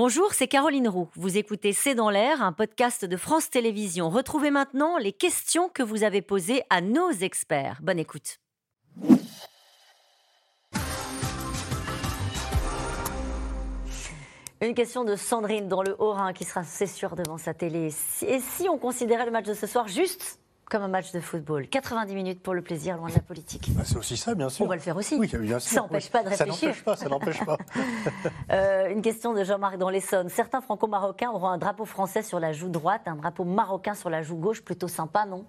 Bonjour, c'est Caroline Roux. Vous écoutez C'est dans l'air, un podcast de France Télévisions. Retrouvez maintenant les questions que vous avez posées à nos experts. Bonne écoute. Une question de Sandrine dans le Haut-Rhin qui sera, c'est sûr, devant sa télé. Et si on considérait le match de ce soir juste? Comme un match de football. 90 minutes pour le plaisir, loin de la politique. Bah, c'est aussi ça, bien sûr. On va le faire aussi. Oui, bien sûr. Ça n'empêche pas de réfléchir. Ça n'empêche pas, ça n'empêche pas. euh, une question de Jean-Marc dans l'Essonne. Certains franco-marocains auront un drapeau français sur la joue droite, un drapeau marocain sur la joue gauche. Plutôt sympa, non?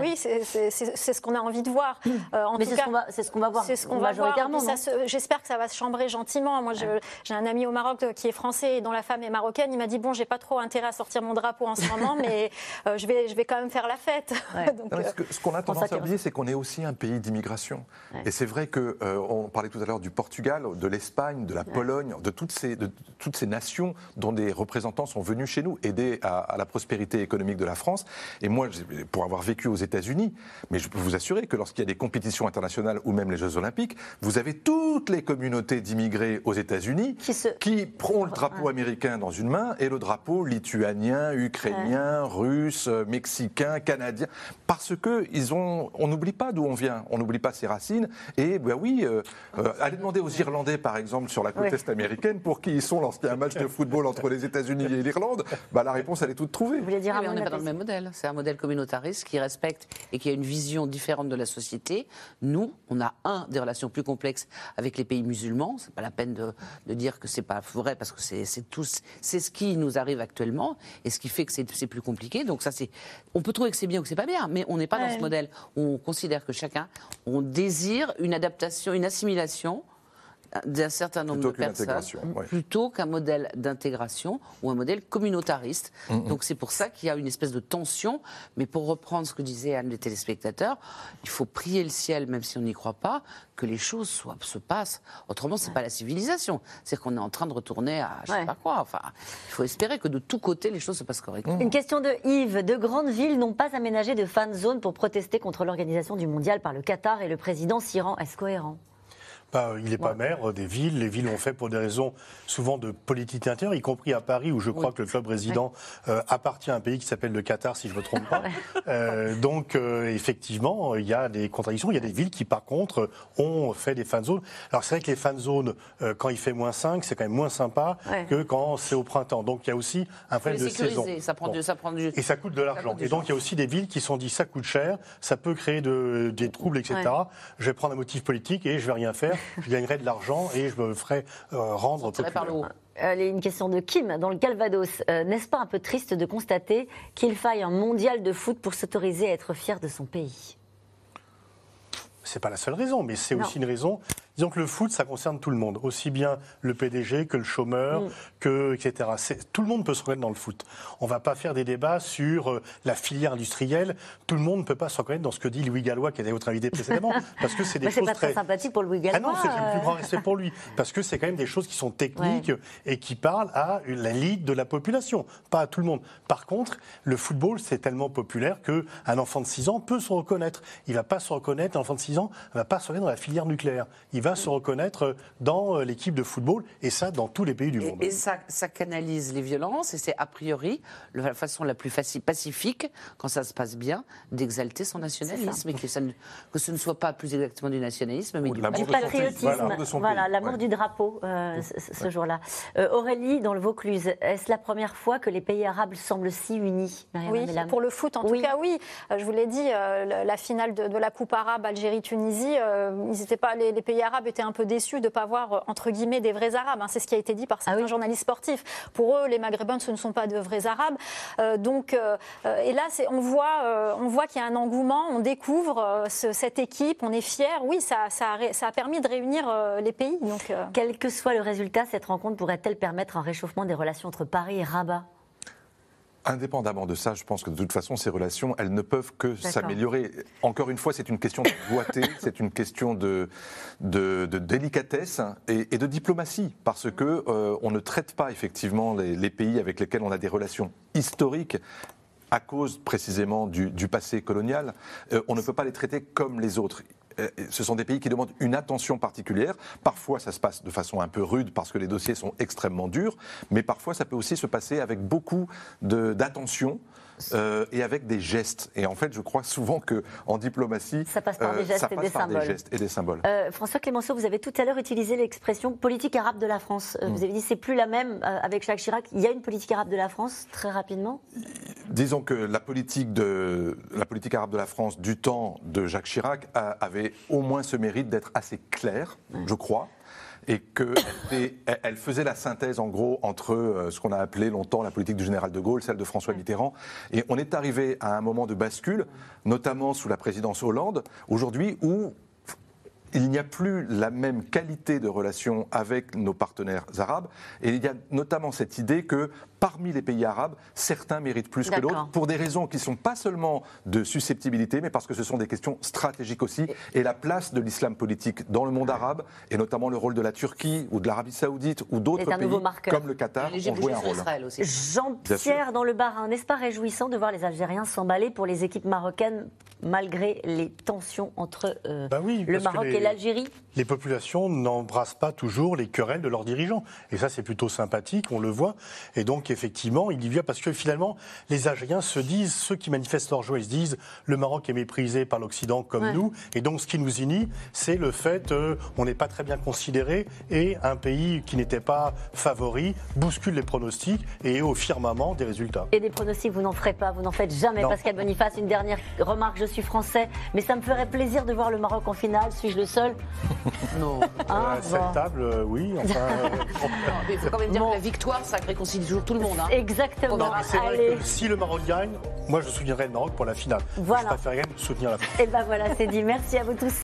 Oui, c'est ce qu'on a envie de voir. Euh, en Mais c'est ce qu'on va, voir. C'est ce qu'on va majoritairement. J'espère que ça va se chambrer gentiment. Moi, j'ai un ami au Maroc qui est français et dont la femme est marocaine. Il m'a dit bon, j'ai pas trop intérêt à sortir mon drapeau en ce moment, mais euh, je vais, je vais quand même faire la fête. Donc, euh, ce qu'on a tendance à oublier, c'est qu'on est aussi un pays d'immigration. Et c'est vrai que on parlait tout à l'heure du Portugal, de l'Espagne, de la Pologne, de toutes ces, de toutes ces nations dont des représentants sont venus chez nous aider à, à la prospérité économique de la France. Et moi, pour avoir vécu aux États-Unis, mais je peux vous assurer que lorsqu'il y a des compétitions internationales ou même les Jeux Olympiques, vous avez toutes les communautés d'immigrés aux États-Unis qui, se... qui prend le drapeau américain dans une main et le drapeau lituanien, ukrainien, russe, mexicain, canadien, parce que ils ont, on n'oublie pas d'où on vient, on n'oublie pas ses racines. Et ben oui, euh, euh, allez demander aux Irlandais par exemple sur la côte est américaine pour qui ils sont lorsqu'il y a un match de football entre les États-Unis et l'Irlande. Bah, la réponse elle est toute trouvée. Vous voulez dire on n'est pas dans le même modèle. C'est un modèle communautariste qui respecte et qui a une vision différente de la société. Nous, on a un des relations plus complexes avec les pays musulmans. C'est pas la peine de, de dire que c'est pas vrai parce que c'est tout, c'est ce qui nous arrive actuellement et ce qui fait que c'est plus compliqué. Donc ça, c'est, on peut trouver que c'est bien ou que c'est pas bien, mais on n'est pas dans ce modèle. On considère que chacun, on désire une adaptation, une assimilation d'un certain nombre de personnes plutôt qu'un modèle d'intégration ou un modèle communautariste. Mm, mm. Donc c'est pour ça qu'il y a une espèce de tension. Mais pour reprendre ce que disait Anne les téléspectateurs, il faut prier le ciel, même si on n'y croit pas, que les choses soient, se passent. Autrement, c'est n'est pas la civilisation. C'est qu'on est en train de retourner à je ne sais pas quoi. Enfin, il faut espérer que de tous côtés les choses se passent correctement. Une question de Yves. De grandes villes n'ont pas aménagé de fan zone pour protester contre l'organisation du mondial par le Qatar et le président s'y rend. Est-ce cohérent? Il n'est pas maire des villes. Les villes l'ont fait pour des raisons souvent de politique intérieure, y compris à Paris, où je crois que le club résident euh, appartient à un pays qui s'appelle le Qatar, si je ne me trompe pas. Euh, donc, euh, effectivement, il y a des contradictions. Il y a des villes qui, par contre, ont fait des fan zones. Alors, c'est vrai que les fan zones, quand il fait moins 5, c'est quand même moins sympa que quand c'est au printemps. Donc, il y a aussi un problème de saison. Ça prend, du, ça prend du... Et ça coûte de l'argent. Et donc, il y a aussi des villes qui sont dit ça coûte cher, ça peut créer de, des troubles, etc. Je vais prendre un motif politique et je vais rien faire je gagnerai de l'argent et je me ferai euh, rendre par le haut. une question de Kim dans le Calvados. Euh, n'est-ce pas un peu triste de constater qu'il faille un mondial de foot pour s'autoriser à être fier de son pays? C'est pas la seule raison, mais c'est aussi une raison Disons que le foot, ça concerne tout le monde, aussi bien le PDG que le chômeur, mm. que etc. Tout le monde peut se reconnaître dans le foot. On ne va pas faire des débats sur euh, la filière industrielle. Tout le monde ne peut pas se reconnaître dans ce que dit Louis Gallois, qui était votre invité précédemment, parce que c'est des choses pas très... sympathique pour Louis Gallois. Ah non, c'est le plus grand respect pour lui, parce que c'est quand même des choses qui sont techniques et qui parlent à la ligue de la population, pas à tout le monde. Par contre, le football, c'est tellement populaire que un enfant de 6 ans peut se reconnaître. Il va pas se reconnaître, un enfant de 6 ans, ne va pas se reconnaître dans la filière nucléaire. Il va se reconnaître dans euh, l'équipe de football, et ça dans tous les pays du monde. Et ça, ça, canalise les violences, et c'est a priori la façon la plus facile, pacifique, quand ça se passe bien, d'exalter son nationalisme, et que, ça ne, que ce ne soit pas plus exactement du nationalisme, mais du, patriotisme. Voilà, l'amour du drapeau euh, ce, jour-là. Euh, Aurélie, dans le Vaucluse, est-ce la première fois que les pays arabes semblent si unis Oui, pour le foot en tout cas, oui. Je vous l'ai dit, la finale de, la Coupe arabe Algérie-Tunisie, ils pas, les, les pays arabes étaient un peu déçus de ne pas voir, euh, entre guillemets, des vrais Arabes. Hein. C'est ce qui a été dit par ah certains journalistes sportifs. Pour eux, les Maghrébins, ce ne sont pas de vrais Arabes. Euh, donc, euh, et là, on voit, on voit qu'il y a un engouement, on découvre cette équipe, on est fiers. Oui, ça, ça, a, ça a permis de réunir les pays. Donc, Quel que soit le résultat, cette rencontre pourrait-elle permettre un réchauffement des relations entre Paris et Rabat? Indépendamment de ça, je pense que de toute façon, ces relations, elles ne peuvent que s'améliorer. Encore une fois, c'est une question de doigté, c'est une question de, de, délicatesse et, de diplomatie, parce que euh, on ne traite pas effectivement les, pays avec lesquels on a des relations historiques à cause précisément du, passé colonial. Euh, on ne peut pas les traiter comme les autres ce sont des pays qui demandent une attention particulière. Parfois, ça se passe de façon un peu rude parce que les dossiers sont extrêmement durs, mais parfois, ça peut aussi se passer avec beaucoup d'attention. Euh, et avec des gestes. Et en fait, je crois souvent qu'en diplomatie, ça passe par des gestes, et, des des gestes et des symboles. Euh, François Clémenceau, vous avez tout à l'heure utilisé l'expression politique arabe de la France. Euh, vous mm. avez dit c'est plus la même avec Jacques Chirac. Il y a une politique arabe de la France, très rapidement? Disons que la politique, de, la politique arabe de la France du temps de Jacques Chirac avait au moins ce mérite d'être assez claire, je crois et qu'elle elle faisait la synthèse en gros entre euh, ce qu'on a appelé longtemps la politique du général de Gaulle, celle de François Mitterrand. Et on est arrivé à un moment de bascule, notamment sous la présidence Hollande, aujourd'hui où il n'y a plus la même qualité de relation avec nos partenaires arabes. Et il y a notamment cette idée que parmi les pays arabes, certains méritent plus que d'autres, pour des raisons qui ne sont pas seulement de susceptibilité, mais parce que ce sont des questions stratégiques aussi. Et la place de l'islam politique dans le monde arabe, et notamment le rôle de la Turquie ou de l'Arabie saoudite ou d'autres pays comme le Qatar, ont joué un rôle. Jean-Pierre dans le Barin, n'est-ce pas réjouissant de voir les Algériens s'emballer pour les équipes marocaines malgré les tensions entre euh, bah le Maroc et l'Algérie Les populations n'embrassent pas toujours les querelles de leurs dirigeants. Et ça, c'est plutôt sympathique, on le voit. Et donc, effectivement, il y vient parce que finalement, les Algériens se disent, ceux qui manifestent leur joie, ils se disent le Maroc est méprisé par l'Occident comme nous. Et donc, ce qui nous unit, c'est le fait qu'on n'est pas très bien considéré et un pays qui n'était pas favori bouscule les pronostics et est au firmament des résultats. Et des pronostics, vous n'en ferez pas, vous n'en faites jamais, Pascal Boniface. Une dernière remarque, je suis français, mais ça me ferait plaisir de voir le Maroc en finale. Suis-je le seul Non. Ah, cette table, euh, oui. Enfin, euh, il faut quand même dire que la victoire, ça réconcilie toujours tout le monde. Hein. Exactement. c'est vrai que si le Maroc gagne, moi je soutiendrai le Maroc pour la finale. Voilà. Je préférerais soutenir la France. Et ben voilà, c'est dit. Merci à vous tous.